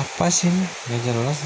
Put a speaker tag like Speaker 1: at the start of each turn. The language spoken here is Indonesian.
Speaker 1: apa sih ini? Nggak jelas.